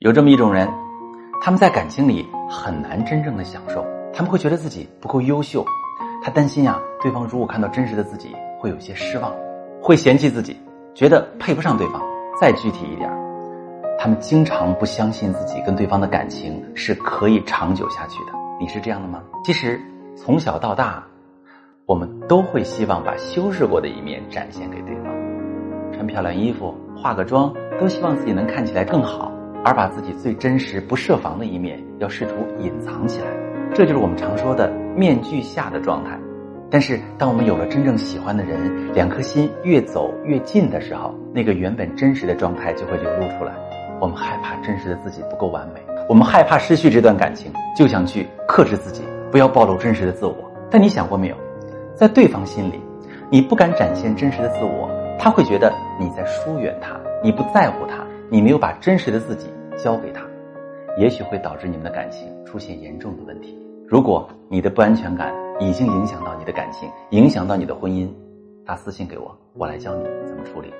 有这么一种人，他们在感情里很难真正的享受，他们会觉得自己不够优秀，他担心呀，对方如果看到真实的自己，会有些失望，会嫌弃自己，觉得配不上对方。再具体一点，他们经常不相信自己跟对方的感情是可以长久下去的。你是这样的吗？其实从小到大，我们都会希望把修饰过的一面展现给对方，穿漂亮衣服，化个妆，都希望自己能看起来更好。而把自己最真实、不设防的一面，要试图隐藏起来，这就是我们常说的面具下的状态。但是，当我们有了真正喜欢的人，两颗心越走越近的时候，那个原本真实的状态就会流露出来。我们害怕真实的自己不够完美，我们害怕失去这段感情，就想去克制自己，不要暴露真实的自我。但你想过没有，在对方心里，你不敢展现真实的自我，他会觉得你在疏远他，你不在乎他。你没有把真实的自己交给他，也许会导致你们的感情出现严重的问题。如果你的不安全感已经影响到你的感情，影响到你的婚姻，发私信给我，我来教你怎么处理。